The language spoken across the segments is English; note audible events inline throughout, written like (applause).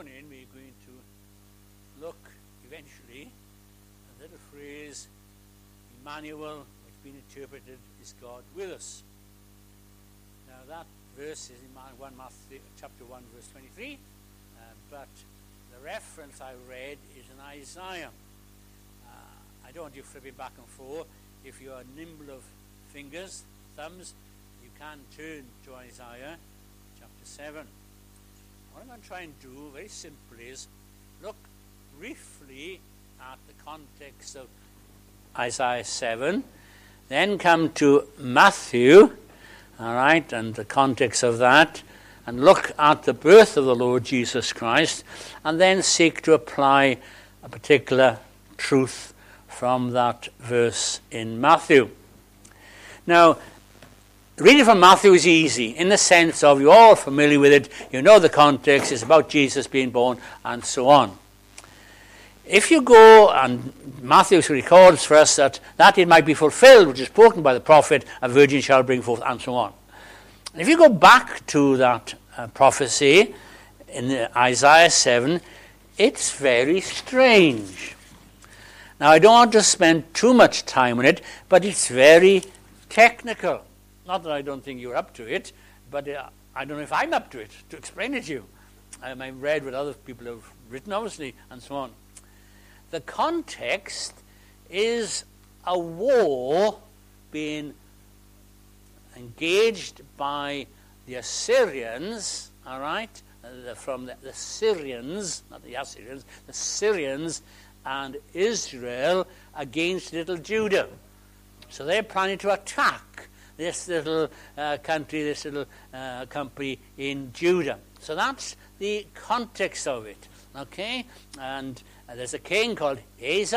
morning we're going to look eventually at the little phrase, Emmanuel, which been interpreted is God with us. Now that verse is in 1 Matthew, chapter 1, verse 23, uh, but the reference I read is in Isaiah. Uh, I don't want you flipping back and forth. If you are nimble of fingers, thumbs, you can turn to Isaiah chapter 7. What I'm going to try and do very simply is look briefly at the context of Isaiah 7, then come to Matthew, all right, and the context of that, and look at the birth of the Lord Jesus Christ, and then seek to apply a particular truth from that verse in Matthew. Now, reading from Matthew is easy in the sense of you're all familiar with it, you know the context, it's about Jesus being born, and so on. If you go, and Matthew records for us that that it might be fulfilled, which is spoken by the prophet, a virgin shall bring forth, and so on. If you go back to that uh, prophecy in Isaiah 7, it's very strange. Now, I don't want to spend too much time on it, but it's very technical. Not that I don't think you're up to it, but uh, I don't know if I'm up to it to explain it to you. I have read what other people have written, obviously, and so on. The context is a war being engaged by the Assyrians, all right, from the, the Syrians, not the Assyrians, the Syrians and Israel against little Judah. So they're planning to attack this little uh, country, this little uh, company in Judah. So that's the context of it. Okay? And uh, there's a king called Ahaz,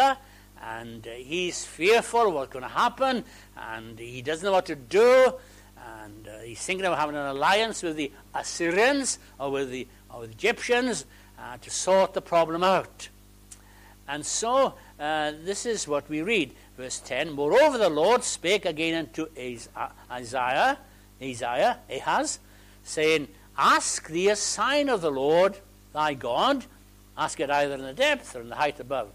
and uh, he's fearful what's going to happen, and he doesn't know what to do, and uh, he's thinking of having an alliance with the Assyrians or with the, or with the Egyptians uh, to sort the problem out. And so uh, this is what we read. Verse 10 Moreover, the Lord spake again unto uh, Isaiah, Isaiah, Ahaz, saying, Ask thee a sign of the Lord thy God. Ask it either in the depth or in the height above.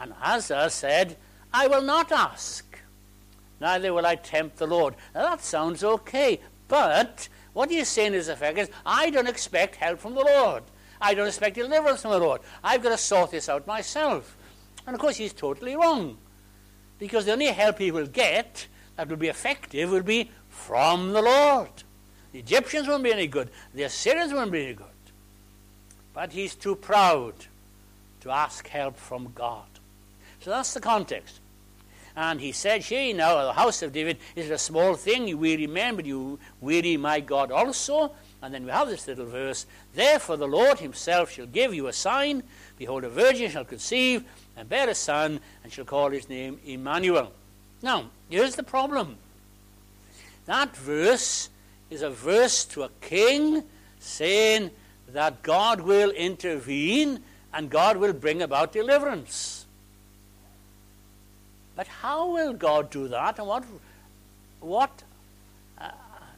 And Ahaz said, I will not ask, neither will I tempt the Lord. Now that sounds okay, but what he's saying is effect is, I don't expect help from the Lord. I don't expect deliverance from the Lord. I've got to sort this out myself. And of course, he's totally wrong. Because the only help he will get that will be effective will be from the Lord. The Egyptians won't be any good. The Assyrians won't be any good. But he's too proud to ask help from God. So that's the context. And he said, She now, the house of David, is a small thing. You weary men, but you weary my God also. And then we have this little verse Therefore the Lord himself shall give you a sign. Behold, a virgin shall conceive and bear a son, and shall call his name Emmanuel. Now, here's the problem. That verse is a verse to a king saying that God will intervene and God will bring about deliverance. But how will God do that? And what, what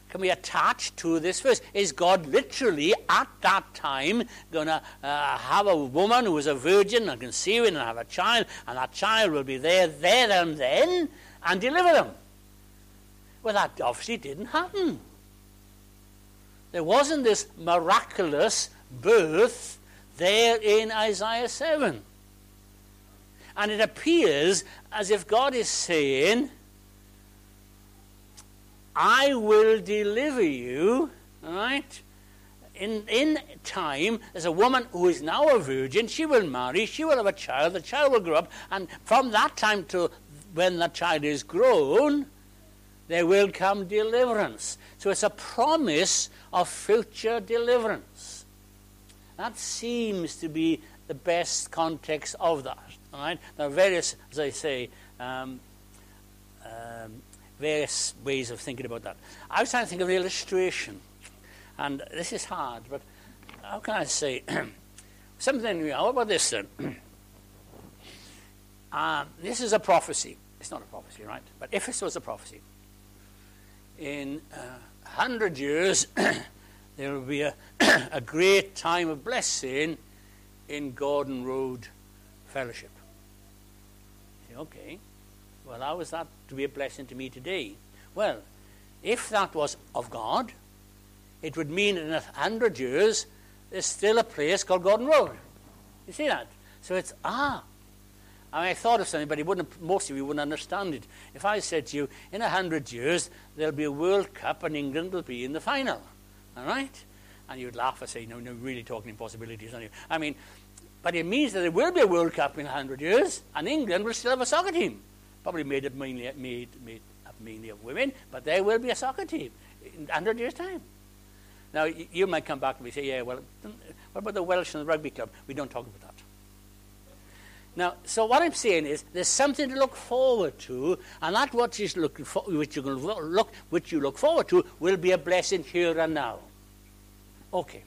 can be attached to this verse. Is God literally at that time going to uh, have a woman who is a virgin and conceive and have a child, and that child will be there, there and then, and deliver them? Well, that obviously didn't happen. There wasn't this miraculous birth there in Isaiah 7. And it appears as if God is saying, I will deliver you, right? In, in time, there's a woman who is now a virgin. She will marry. She will have a child. The child will grow up. And from that time to when the child is grown, there will come deliverance. So it's a promise of future deliverance. That seems to be the best context of that. Right? There are various, as I say, um, um, various ways of thinking about that. I was trying to think of an illustration, and this is hard, but how can I say (clears throat) something? How about this then? (clears throat) uh, this is a prophecy. It's not a prophecy, right? But if this was a prophecy, in uh, a uh, hundred years (clears throat) there will be a, a great time of blessing in Gordon Road Fellowship. Okay, well, how is that to be a blessing to me today? Well, if that was of God, it would mean in a hundred years there's still a place called Gordon Road. You see that? So it's, ah. I, mean, I thought of something, but it wouldn't, most of you wouldn't understand it. If I said to you, in a hundred years, there'll be a World Cup and England will be in the final. All right? And you'd laugh and say, no, no, really talking impossibilities, aren't you? I mean, but it means that there will be a World Cup in a hundred years, and England will still have a soccer team. Probably made up mainly, made, made up mainly of women, but there will be a soccer team in 100 years' time. Now, you might come back and say, yeah, well, what about the Welsh and the rugby club? We don't talk about that. Now, so what I'm saying is, there's something to look forward to, and that looking for, which you look, which you look forward to, will be a blessing here and now. Okay.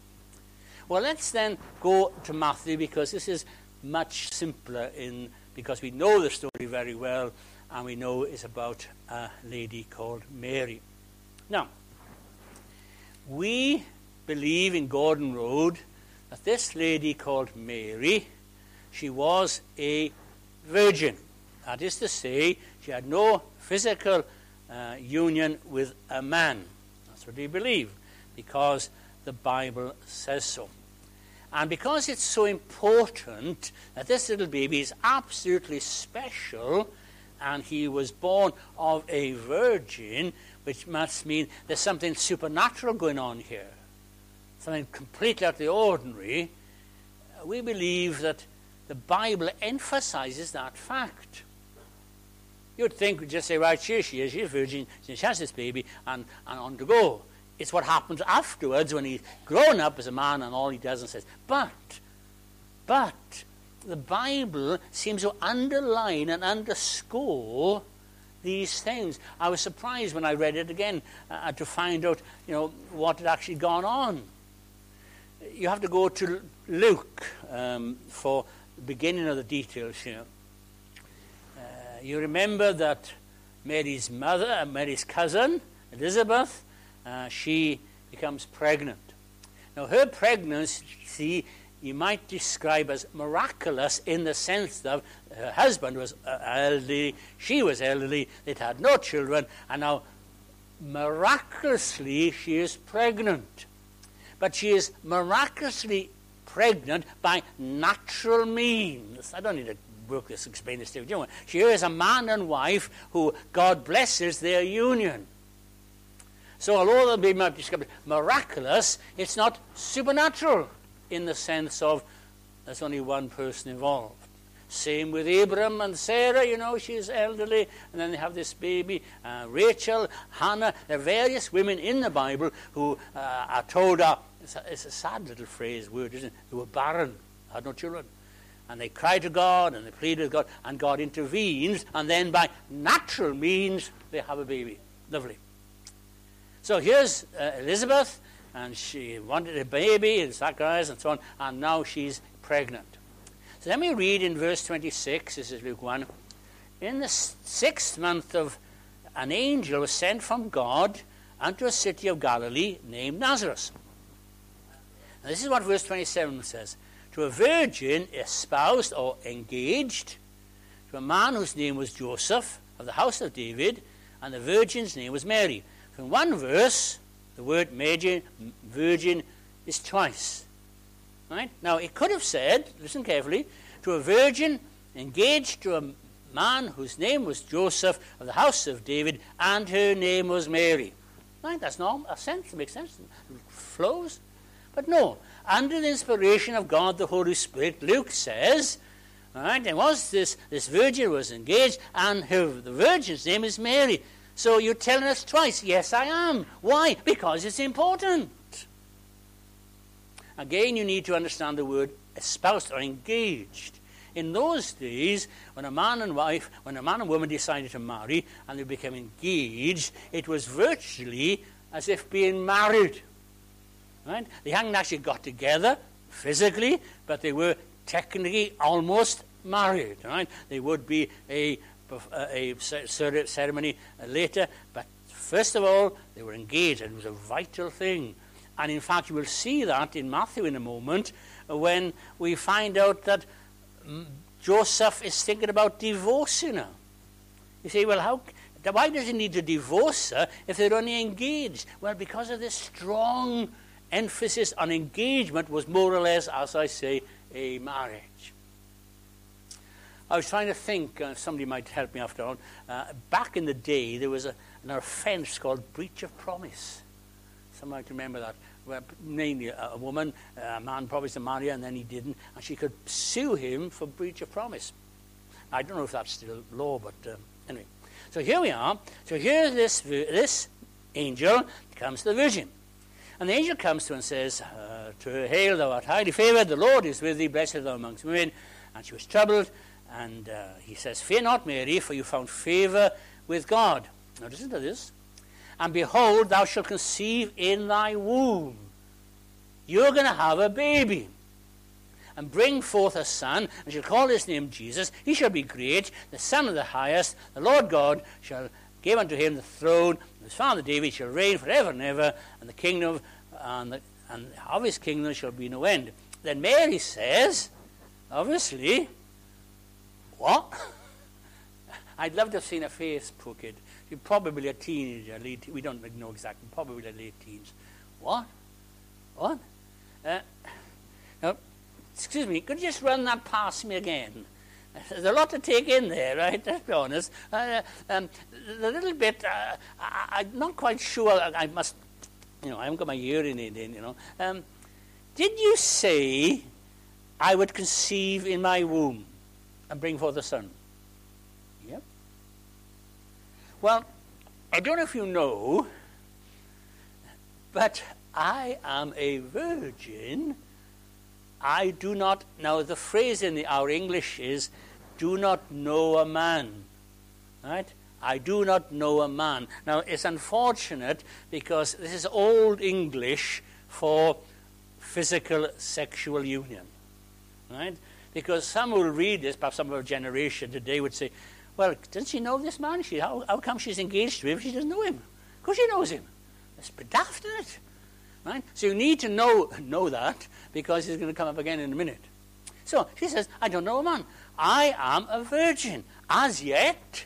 Well, let's then go to Matthew because this is much simpler in because we know the story very well and we know it's about a lady called Mary. Now, we believe in Gordon Road that this lady called Mary, she was a virgin. That is to say, she had no physical uh, union with a man. That's what we believe, because the Bible says so. And because it's so important that this little baby is absolutely special, and he was born of a virgin, which must mean there's something supernatural going on here, something completely out of the ordinary, we believe that the Bible emphasizes that fact. You'd think, we'd just say, right, here she is, she's a virgin, she has this baby, and, and on to go. It's what happens afterwards when he's grown up as a man and all he does and says, but, but, the Bible seems to underline and underscore these things. I was surprised when I read it again uh, to find out, you know, what had actually gone on. You have to go to Luke um, for the beginning of the details here. Uh, you remember that Mary's mother, Mary's cousin, Elizabeth, uh, she becomes pregnant. Now, her pregnancy you might describe as miraculous in the sense that her husband was uh, elderly, she was elderly, they'd had no children, and now miraculously she is pregnant. But she is miraculously pregnant by natural means. I don't need to work this, explain this to you. She is a man and wife who God blesses their union. So although baby might be miraculous, it's not supernatural in the sense of there's only one person involved. Same with Abram and Sarah, you know, she's elderly, and then they have this baby, uh, Rachel, Hannah. There are various women in the Bible who uh, are told, uh, it's, a, it's, a, sad little phrase, word, isn't it? Who were barren, had no children. And they cry to God and they plead with God, and God intervenes, and then by natural means, they have a baby. Lovely. So here's uh, Elizabeth, and she wanted a baby and sacrifice and so on, and now she's pregnant. So let me read in verse 26, this is Luke 1. In the sixth month of an angel was sent from God unto a city of Galilee named Nazareth. And this is what verse 27 says. To a virgin espoused or engaged to a man whose name was Joseph of the house of David, and the virgin's name was Mary. In one verse, the word virgin, virgin is twice. Right? Now, it could have said, listen carefully, to a virgin engaged to a man whose name was Joseph of the house of David, and her name was Mary. Right? That's not a sense. It makes sense. It flows. But no. Under the inspiration of God the Holy Spirit, Luke says, right, there was this, this virgin was engaged, and her, the virgin's name is Mary. So you're telling us twice, yes, I am. Why? Because it's important. Again, you need to understand the word espoused or engaged. In those days, when a man and wife, when a man and woman decided to marry and they became engaged, it was virtually as if being married. Right? They hadn't actually got together physically, but they were technically almost married. Right? They would be a a ceremony later, but first of all, they were engaged, and it was a vital thing. And in fact, you will see that in Matthew in a moment when we find out that mm, Joseph is thinking about divorcing her. You say, well, how, why does he need to divorce her if they're only engaged? Well, because of this strong emphasis on engagement was more or less, as I say, a marriage. I was trying to think, uh, somebody might help me after all. Uh, back in the day, there was a, an offence called breach of promise. Somebody can remember that. Where mainly a, a woman, a man promised to marry her and then he didn't, and she could sue him for breach of promise. I don't know if that's still law, but um, anyway. So here we are. So here this, this angel comes to the virgin. And the angel comes to her and says uh, to her, Hail, thou art highly favored, the Lord is with thee, blessed thou amongst women. And she was troubled, and uh, he says, Fear not, Mary, for you found favor with God. Now listen to this. And behold, thou shalt conceive in thy womb. You're going to have a baby. And bring forth a son, and shall call his name Jesus. He shall be great, the Son of the highest. The Lord God shall give unto him the throne his father David shall reign forever and ever, and the kingdom and, the, and of his kingdom shall be no end. Then Mary says, obviously, what? (laughs) I'd love to have seen a face. She's probably a teenager, late, we don't know exactly, probably a late teens. What? What? Uh, now, excuse me, could you just run that past me again? (laughs) There's a lot to take in there, right? (laughs) Let's be honest. Uh, um, a little bit, uh, I, am not quite sure. I, I, must, you know, I haven't got my aid in, you know. Um, did you say I would conceive in my womb and bring forth a son? Yep. Well, I don't know if you know, but I am a virgin. I do not. Now, the phrase in the, our English is, do not know a man. Right? I do not know a man. Now, it's unfortunate because this is Old English for physical sexual union. Right? Because some will read this, perhaps some of our generation today would say, well, doesn't she know this man? She, how, how come she's engaged to him if she doesn't know him? Of course she knows him. It's daft, isn't it? Right? So you need to know, (laughs) know that because he's going to come up again in a minute. So she says, I don't know a man. I am a virgin. As yet,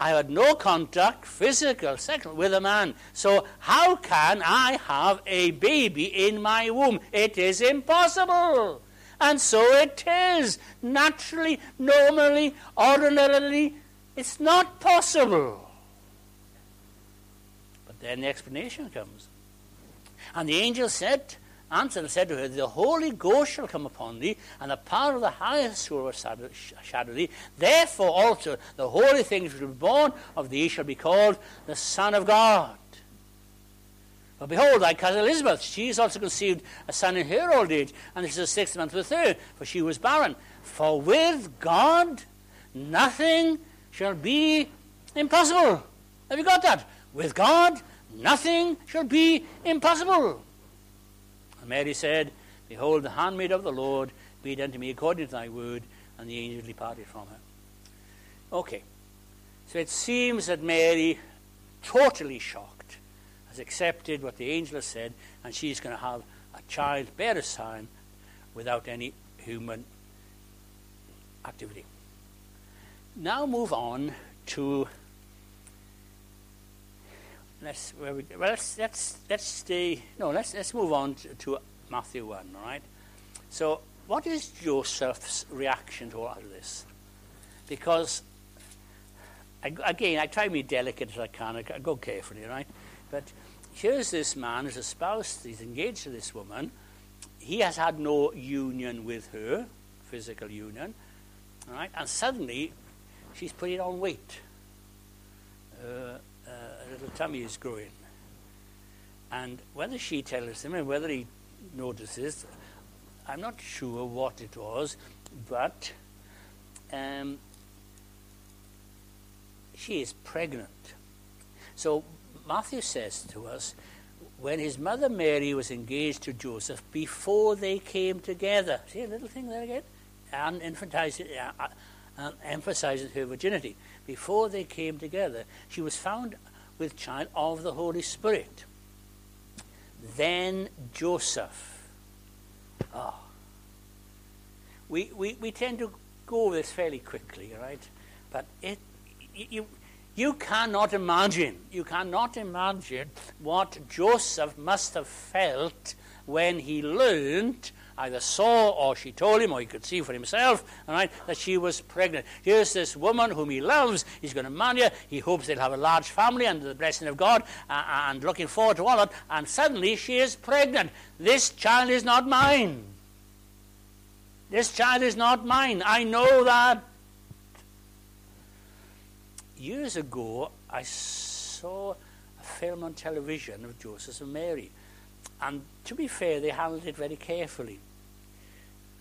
I had no contact, physical, sexual, with a man. So how can I have a baby in my womb? It is impossible. And so it is. Naturally, normally, ordinarily, it's not possible. But then the explanation comes. And the angel said, and said to her, The Holy Ghost shall come upon thee, and the power of the highest will overshadow thee. Therefore also the holy things which be born of thee shall be called the Son of God. But behold, thy cousin Elizabeth, she has also conceived a son in her old age, and this is the sixth month with her, for she was barren. For with God nothing shall be impossible. Have you got that? With God nothing shall be impossible. And Mary said, Behold, the handmaid of the Lord, be it unto me according to thy word. And the angel departed from her. Okay. So it seems that Mary, totally shocked, has accepted what the angel has said, and she's going to have a child, bear a son, without any human activity. Now move on to let's well, let's let's let's stay. No, let's let's move on to, to Matthew one. All right. So, what is Joseph's reaction to all of this? Because I, again, I try to be delicate as I can. I go carefully, right? But here's this man who's a spouse. He's engaged to this woman. He has had no union with her, physical union. Right, and suddenly she's putting on weight. Uh, little tummy is growing. And whether she tells him and whether he notices, I'm not sure what it was, but um, she is pregnant. So Matthew says to us, when his mother Mary was engaged to Joseph before they came together, see a little thing there again, and emphasizes, uh, uh, emphasizes her virginity. Before they came together, she was found with child of the Holy Spirit. then Joseph. Oh. We, we, we tend to go over this fairly quickly, right? But it, you, you cannot imagine, you cannot imagine what Joseph must have felt when he learned either saw or she told him or he could see for himself, all right, that she was pregnant. Here's this woman whom he loves. He's going to marry her. He hopes they'll have a large family under the blessing of God uh, and looking forward to all that. And suddenly she is pregnant. This child is not mine. This child is not mine. I know that. Years ago, I saw a film on television of Joseph and Mary. And to be fair, they handled it very carefully.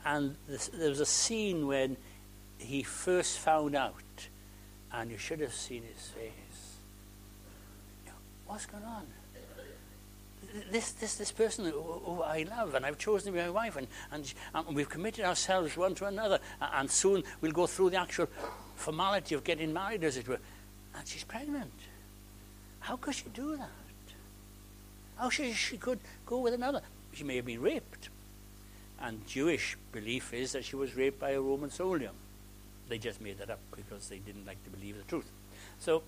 And there was a scene when he first found out, and you should have seen his face. What's going on? This, this, this person who, who I love, and I've chosen to be my wife, and, and, and we've committed ourselves one to another, and soon we'll go through the actual formality of getting married, as it were. And she's pregnant. How could she do that? How she, she could go with another? She may have been raped. And Jewish belief is that she was raped by a Roman soldier. They just made that up because they didn't like to believe the truth. So,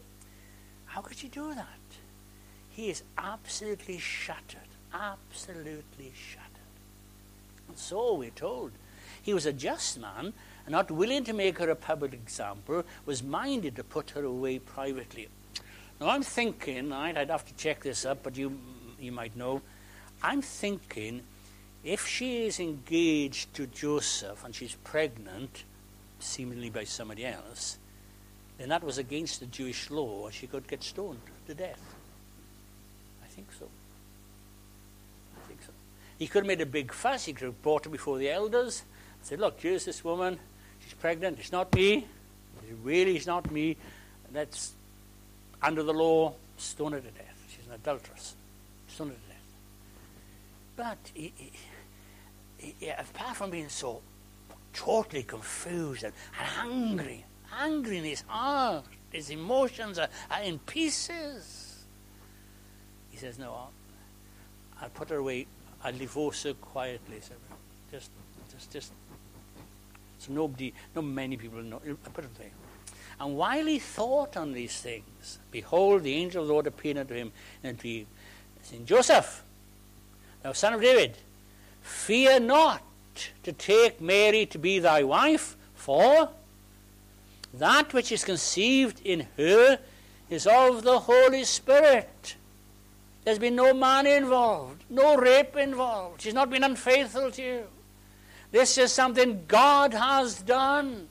how could she do that? He is absolutely shattered. Absolutely shattered. And so we're told. He was a just man, not willing to make her a public example, was minded to put her away privately. Now I'm thinking, right, I'd have to check this up, but you, you might know. I'm thinking if she is engaged to Joseph and she's pregnant, seemingly by somebody else, then that was against the Jewish law. and She could get stoned to death. I think so. I think so. He could have made a big fuss. He could have brought her before the elders and said, Look, here's this woman. She's pregnant. It's not me. It really is not me. That's under the law, stone her to death. She's an adulteress. Her to death. But apart from being so totally confused and, and angry, angry in his heart, his emotions are, are in pieces. He says, No, I'll, I'll put her away. I'll divorce her quietly. So just, just, just. So nobody, not many people know. I put it away. And while he thought on these things, behold, the angel of the Lord appeared unto him in a dream, saying, Joseph, thou son of David, Fear not to take Mary to be thy wife, for that which is conceived in her is of the Holy Spirit. There's been no man involved, no rape involved. She's not been unfaithful to you. This is something God has done.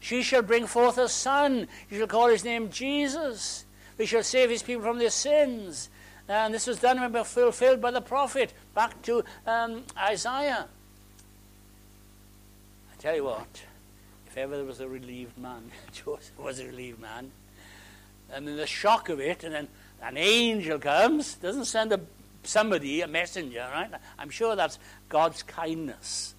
She shall bring forth a son. You shall call his name Jesus. We shall save his people from their sins. And this was done and fulfilled by the prophet. Back to um, Isaiah. I tell you what, if ever there was a relieved man, (laughs) Joseph was a relieved man. And then the shock of it, and then an angel comes, doesn't send a, somebody, a messenger, right? I'm sure that's God's kindness.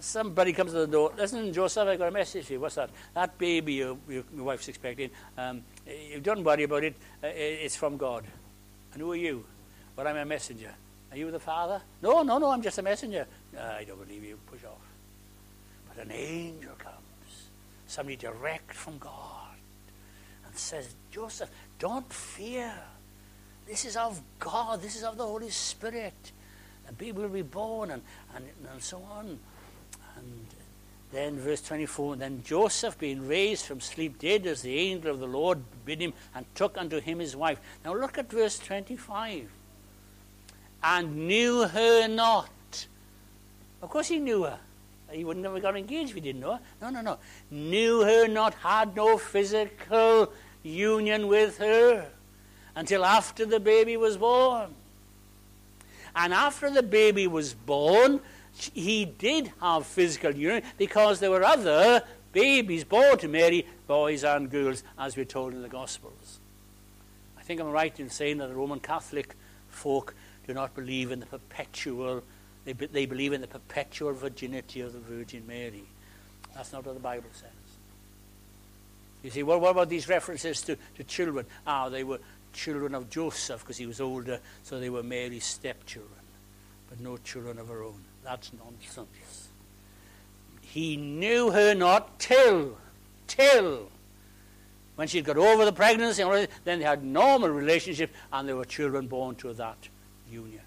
Somebody comes to the door. Listen, Joseph, I've got a message for you. What's that? That baby your, your, your wife's expecting. Um, you don't worry about it. Uh, it's from God. And who are you? Well, I'm a messenger. Are you the father? No, no, no, I'm just a messenger. I don't believe you. Push off. But an angel comes, somebody direct from God, and says, Joseph, don't fear. This is of God. This is of the Holy Spirit. And people will be born and, and, and so on. And then verse 24, then Joseph being raised from sleep did as the angel of the Lord bid him and took unto him his wife. Now look at verse 25. And knew her not. Of course he knew her. He wouldn't have got engaged if he didn't know her. No, no, no. Knew her not, had no physical union with her until after the baby was born. And after the baby was born, he did have physical union because there were other babies born to Mary, boys and girls, as we're told in the Gospels. I think I'm right in saying that the Roman Catholic folk do not believe in the perpetual, they, be, they believe in the perpetual virginity of the Virgin Mary. That's not what the Bible says. You see, well, what about these references to, to children? Ah, they were children of Joseph because he was older, so they were Mary's stepchildren, but no children of her own. That's nonsense. He knew her not till, till when she got over the pregnancy, then they had normal relationship and there were children born to that union.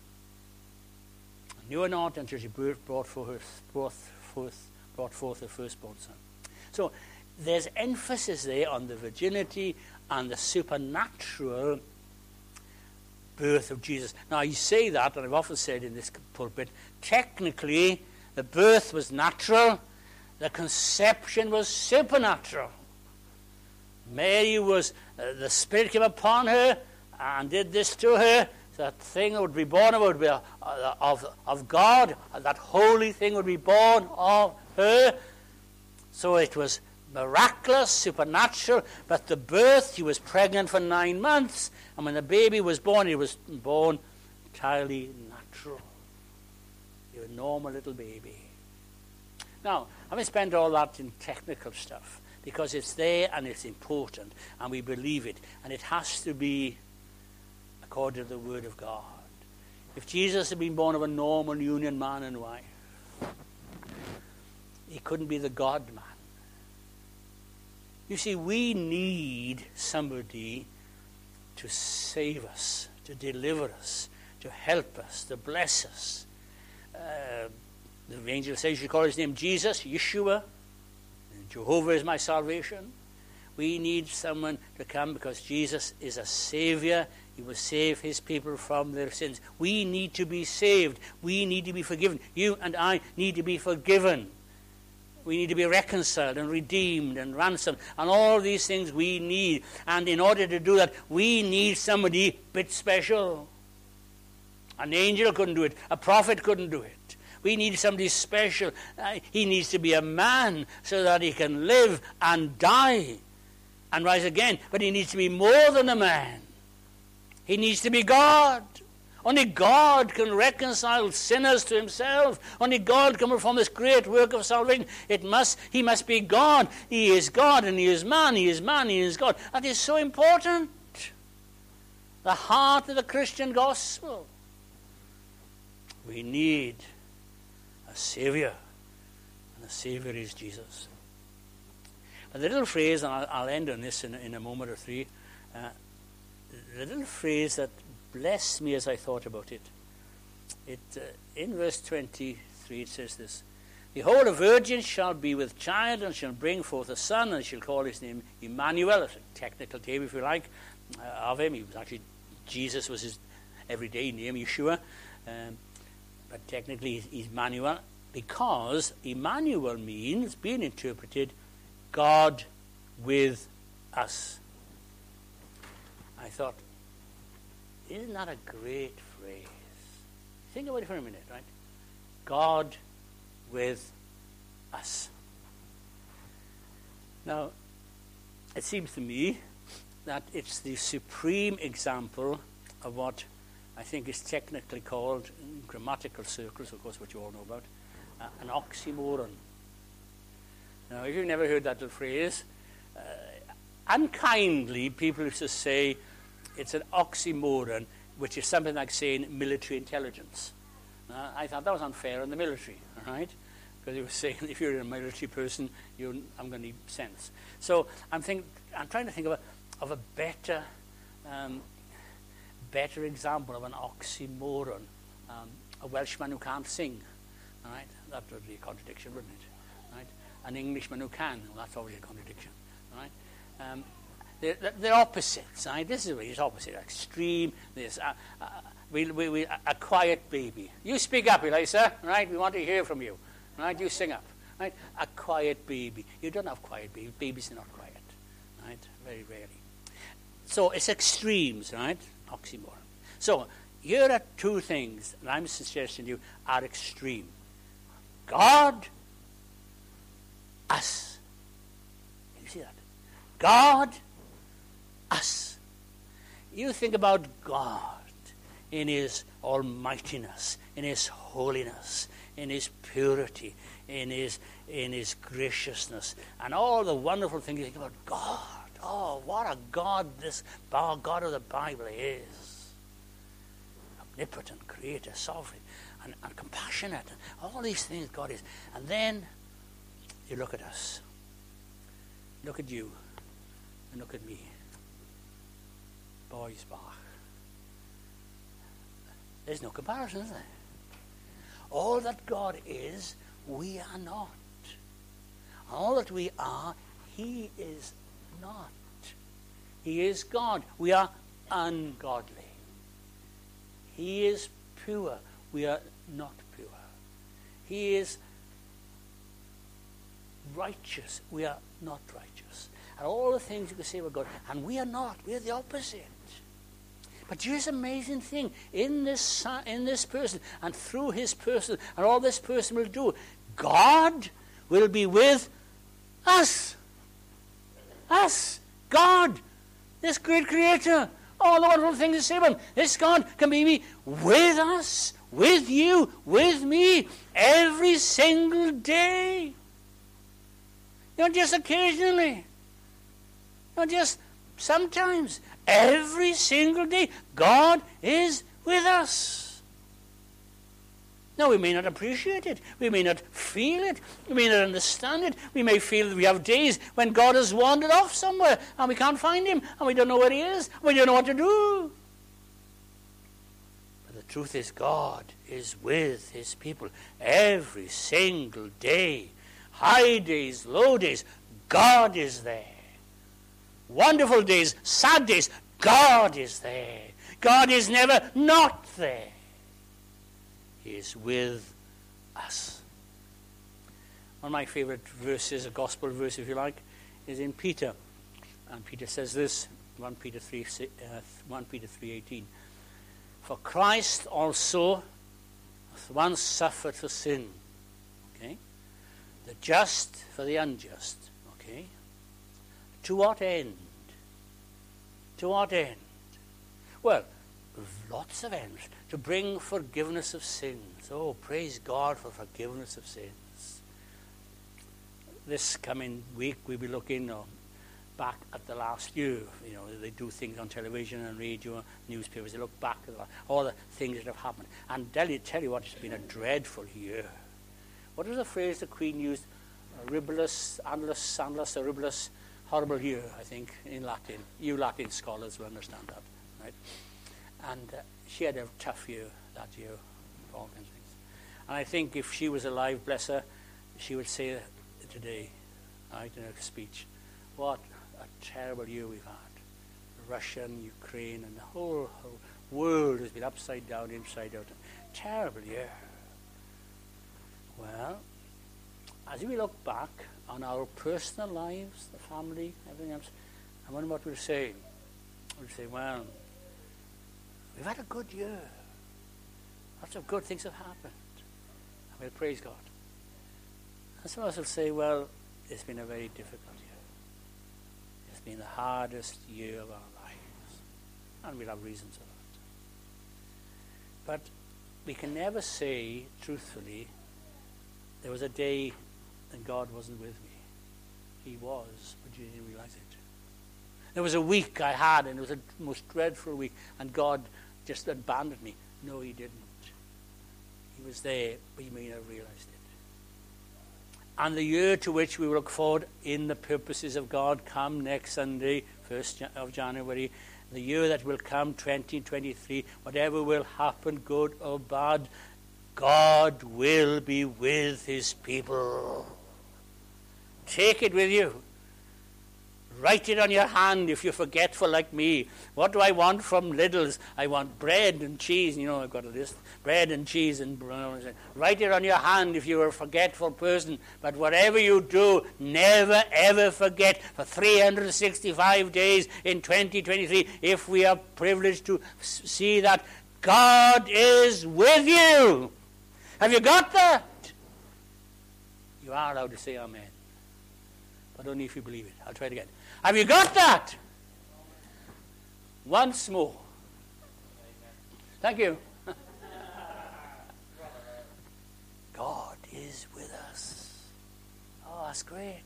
Knew her not until she brought forth, brought forth, brought forth her firstborn son. So there's emphasis there on the virginity and the supernatural birth of Jesus. Now, you say that, and I've often said in this pulpit, technically, the birth was natural, the conception was supernatural. Mary was, uh, the Spirit came upon her and did this to her. That thing would be born would be uh, of, of God, that holy thing would be born of her. So it was miraculous, supernatural, but the birth, she was pregnant for nine months, and when the baby was born, he was born entirely natural. He was a normal little baby. Now, having spent all that in technical stuff, because it's there and it's important, and we believe it, and it has to be according to the Word of God. If Jesus had been born of a normal union man and wife, he couldn't be the God man. You see, we need somebody to save us, to deliver us, to help us, to bless us. Uh, the angel says you call his name Jesus, Yeshua. Jehovah is my salvation. We need someone to come because Jesus is a Savior. He will save His people from their sins. We need to be saved. We need to be forgiven. You and I need to be forgiven. We need to be reconciled and redeemed and ransomed. And all these things we need. And in order to do that, we need somebody a bit special. An angel couldn't do it. A prophet couldn't do it. We need somebody special. Uh, he needs to be a man so that he can live and die and rise again. But he needs to be more than a man. He needs to be God. Only God can reconcile sinners to himself. Only God can perform this great work of salvation. It must, he must be God. He is God and he is man. He is man. He is God. That is so important. The heart of the Christian gospel. We need a Savior. And the Savior is Jesus. But the little phrase, and I'll, I'll end on this in, in, a moment or three, uh, the little phrase that blessed me as I thought about it. It uh, in verse 23 it says this Behold, a virgin shall be with child and shall bring forth a son, and shall call his name Emmanuel. It's a technical name, if you like, uh, of him. He was actually, Jesus was his everyday name, Yeshua. Um, but technically he's Emmanuel, because Emmanuel means, being interpreted, God with us. I thought, isn't that a great phrase? Think about it for a minute, right? God with us. Now, it seems to me that it's the supreme example of what I think is technically called, in grammatical circles, of course, what you all know about, uh, an oxymoron. Now, if you've never heard that little phrase, uh, unkindly people used to say, it's an oxymoron, which is something like saying military intelligence. Uh, I thought that was unfair in the military, all right? Because he was saying if you're a military person, you, I'm going to need sense. So I'm, think, I'm trying to think of a, of a better, um, better example of an oxymoron. Um, a Welshman who can't sing, all right? That would be a contradiction, wouldn't it? Right? An Englishman who can, well, that's always a contradiction, all right? Um, they're, they're opposites. Right? This is really opposite. Extreme. This. Uh, uh, we, we, we, a quiet baby. You speak up, Elisa. Right? We want to hear from you. Right? You sing up. Right? A quiet baby. You don't have quiet babies. Babies are not quiet. Right? Very rarely. So it's extremes, right? Oxymoron. So here are two things that I'm suggesting you are extreme. God, us. You see that? God, us. You think about God in His almightiness, in His holiness, in His purity, in His, in His graciousness, and all the wonderful things you think about God Oh, what a God this God of the Bible is. Omnipotent, creator, sovereign, and, and compassionate. And all these things God is. And then you look at us. Look at you. And look at me. Boys Bach. There's no comparison, is there? All that God is, we are not. All that we are, He is not. He is God. We are ungodly. He is pure. We are not pure. He is righteous. We are not righteous. And all the things you can say about God. And we are not. We are the opposite. But here's an amazing thing. In this, in this person and through his person and all this person will do, God will be with us. Us. God. This great creator. All the wonderful things about him. This God can be me with us, with you, with me, every single day. Not just occasionally. Not just sometimes. Every single day, God is with us. Now, we may not appreciate it. We may not feel it. We may not understand it. We may feel that we have days when God has wandered off somewhere and we can't find him and we don't know where he is and we don't know what to do. But the truth is, God is with his people every single day. High days, low days, God is there wonderful days, sad days, God is there. God is never not there. He is with us. One of my favorite verses, a gospel verse, if you like, is in Peter. And Peter says this, 1 Peter 3, uh, 1 Peter 3.18. For Christ also once suffered for sin. Okay? The just for the unjust. To what end? To what end? Well, lots of ends. To bring forgiveness of sins. Oh, praise God for forgiveness of sins. This coming week, we'll be looking uh, back at the last year. You know, they do things on television and radio, newspapers. They look back at all the things that have happened. And tell you, tell you what, it's been a dreadful year. What was the phrase the Queen used? Ribulus, anlus, sandless, ribulus horrible year, I think, in Latin. You Latin scholars will understand that, right? And uh, she had a tough year that year, all kinds of things. And I think if she was alive, bless her, she would say today, right, in her speech, what a terrible year we've had. Russia and Ukraine and the whole, whole world has been upside down, inside out. Terrible year. Well, as we look back, on our personal lives, the family, everything else. I wonder what we'll say. We'll say, well, we've had a good year. Lots of good things have happened. And we'll praise God. And some of us will say, well, it's been a very difficult year. It's been the hardest year of our lives. And we'll have reasons for that. But we can never say truthfully, there was a day and God wasn't with me. He was, but you didn't realize it. There was a week I had, and it was a most dreadful week, and God just abandoned me. No, He didn't. He was there, but you may not have realized it. And the year to which we look forward in the purposes of God come next Sunday, 1st of January, the year that will come, 2023, whatever will happen, good or bad, God will be with His people. Take it with you. Write it on your hand if you're forgetful like me. What do I want from Lidl's? I want bread and cheese. You know, I've got a list. Bread and cheese and write it on your hand if you're a forgetful person. But whatever you do, never ever forget for 365 days in 2023 if we are privileged to see that God is with you. Have you got that? You are allowed to say amen but know if you believe it. I'll try it again. Have you got that? Once more. Thank you. (laughs) God is with us. Oh, that's great.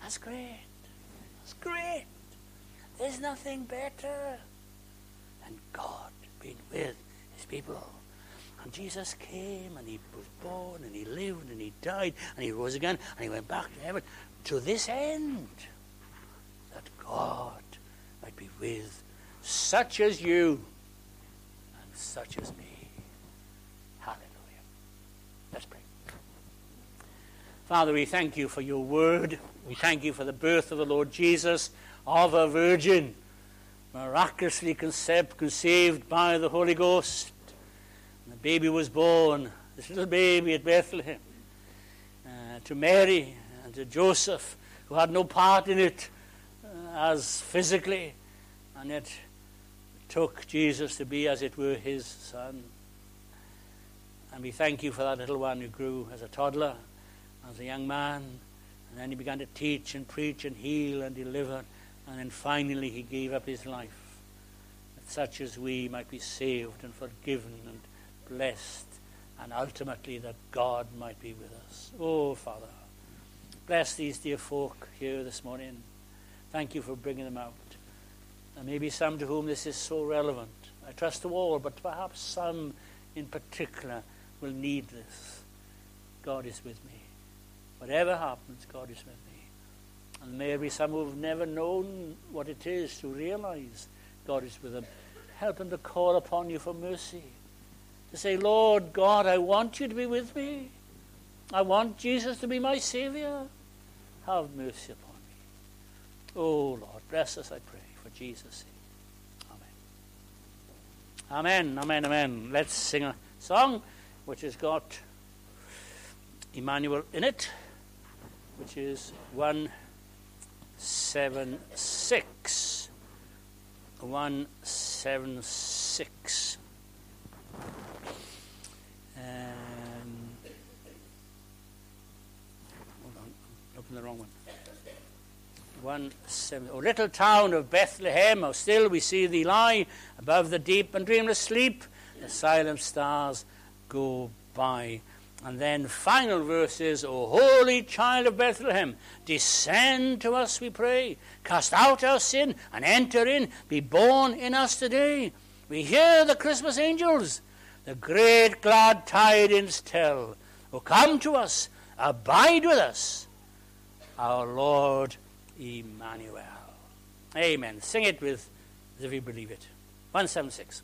That's great. That's great. There's nothing better than God being with his people. And Jesus came and he was born and he lived and he died and he rose again and he went back to heaven to this end that God might be with such as you and such as me. Hallelujah. Let's pray. Father, we thank you for your word. We thank you for the birth of the Lord Jesus of a virgin, miraculously conceived, by the Holy Ghost. And the baby was born, this little baby at Bethlehem, uh, to Mary and to Joseph, who had no part in it uh, as physically, and yet took Jesus to be, as it were, his son. And we thank you for that little one who grew as a toddler, as a young man, and then he began to teach and preach and heal and deliver. And then finally he gave up his life, that such as we might be saved and forgiven and blessed, and ultimately that God might be with us. Oh, Father, bless these dear folk here this morning. Thank you for bringing them out. There may be some to whom this is so relevant. I trust to all, but perhaps some in particular will need this. God is with me. Whatever happens, God is with me. And maybe some who have never known what it is to realize God is with them. Help them to call upon you for mercy. To say, Lord God, I want you to be with me. I want Jesus to be my Savior. Have mercy upon me. Oh Lord, bless us, I pray, for Jesus' sake. Amen, amen, amen. Let's sing a song which has got Emmanuel in it, which is 176. 176. O little town of Bethlehem, how still we see thee lie above the deep and dreamless sleep. The silent stars go by. And then final verses, O holy child of Bethlehem, descend to us, we pray. Cast out our sin and enter in. Be born in us today. We hear the Christmas angels, the great glad tidings tell. O come to us, abide with us, our Lord Emmanuel. Amen. Sing it with as if you believe it. 176.